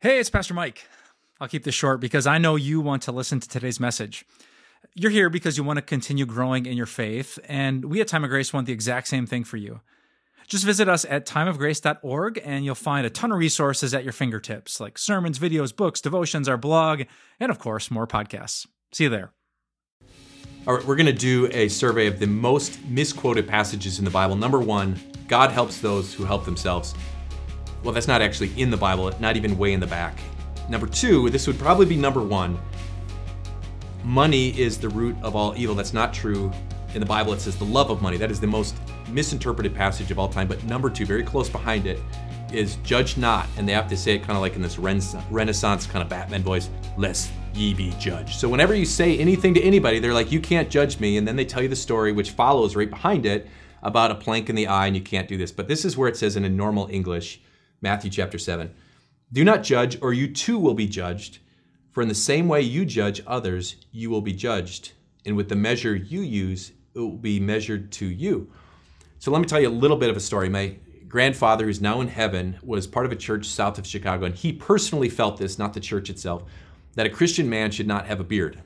Hey, it's Pastor Mike. I'll keep this short because I know you want to listen to today's message. You're here because you want to continue growing in your faith, and we at Time of Grace want the exact same thing for you. Just visit us at timeofgrace.org and you'll find a ton of resources at your fingertips, like sermons, videos, books, devotions, our blog, and of course, more podcasts. See you there. All right, we're going to do a survey of the most misquoted passages in the Bible. Number one, God helps those who help themselves. Well, that's not actually in the Bible, not even way in the back. Number two, this would probably be number one. Money is the root of all evil. That's not true. In the Bible, it says the love of money. That is the most misinterpreted passage of all time. But number two, very close behind it, is judge not. And they have to say it kind of like in this Renaissance kind of Batman voice, lest ye be judged. So whenever you say anything to anybody, they're like, you can't judge me. And then they tell you the story, which follows right behind it, about a plank in the eye and you can't do this. But this is where it says in a normal English, Matthew chapter 7. Do not judge, or you too will be judged. For in the same way you judge others, you will be judged. And with the measure you use, it will be measured to you. So let me tell you a little bit of a story. My grandfather, who's now in heaven, was part of a church south of Chicago, and he personally felt this, not the church itself, that a Christian man should not have a beard.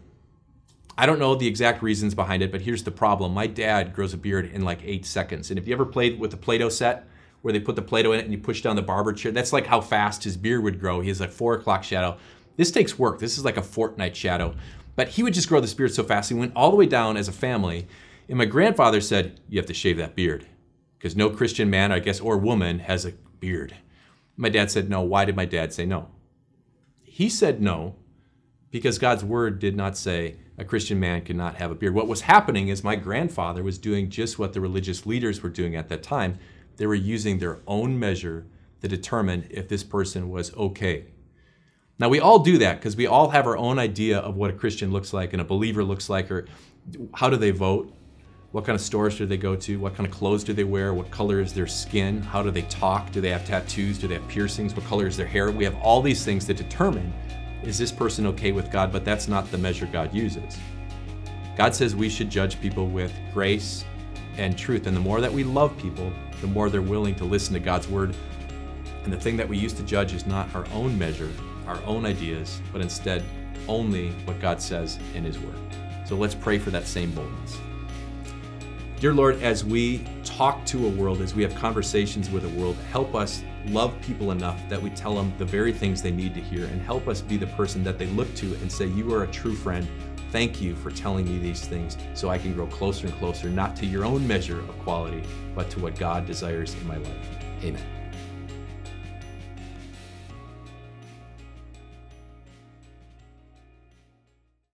I don't know the exact reasons behind it, but here's the problem. My dad grows a beard in like eight seconds. And if you ever played with the Play Doh set, where they put the Play-Doh in it and you push down the barber chair. That's like how fast his beard would grow. He has a four o'clock shadow. This takes work. This is like a fortnight shadow. But he would just grow this beard so fast. He went all the way down as a family. And my grandfather said, You have to shave that beard. Because no Christian man, I guess, or woman has a beard. My dad said no. Why did my dad say no? He said no because God's word did not say a Christian man cannot have a beard. What was happening is my grandfather was doing just what the religious leaders were doing at that time they were using their own measure to determine if this person was okay. Now, we all do that because we all have our own idea of what a Christian looks like and a believer looks like, or how do they vote? What kind of stores do they go to? What kind of clothes do they wear? What color is their skin? How do they talk? Do they have tattoos? Do they have piercings? What color is their hair? We have all these things to determine is this person okay with God? But that's not the measure God uses. God says we should judge people with grace and truth. And the more that we love people, the more they're willing to listen to God's word. And the thing that we use to judge is not our own measure, our own ideas, but instead only what God says in His word. So let's pray for that same boldness. Dear Lord, as we talk to a world, as we have conversations with a world, help us love people enough that we tell them the very things they need to hear and help us be the person that they look to and say, You are a true friend Thank you for telling me these things so I can grow closer and closer, not to your own measure of quality, but to what God desires in my life. Amen.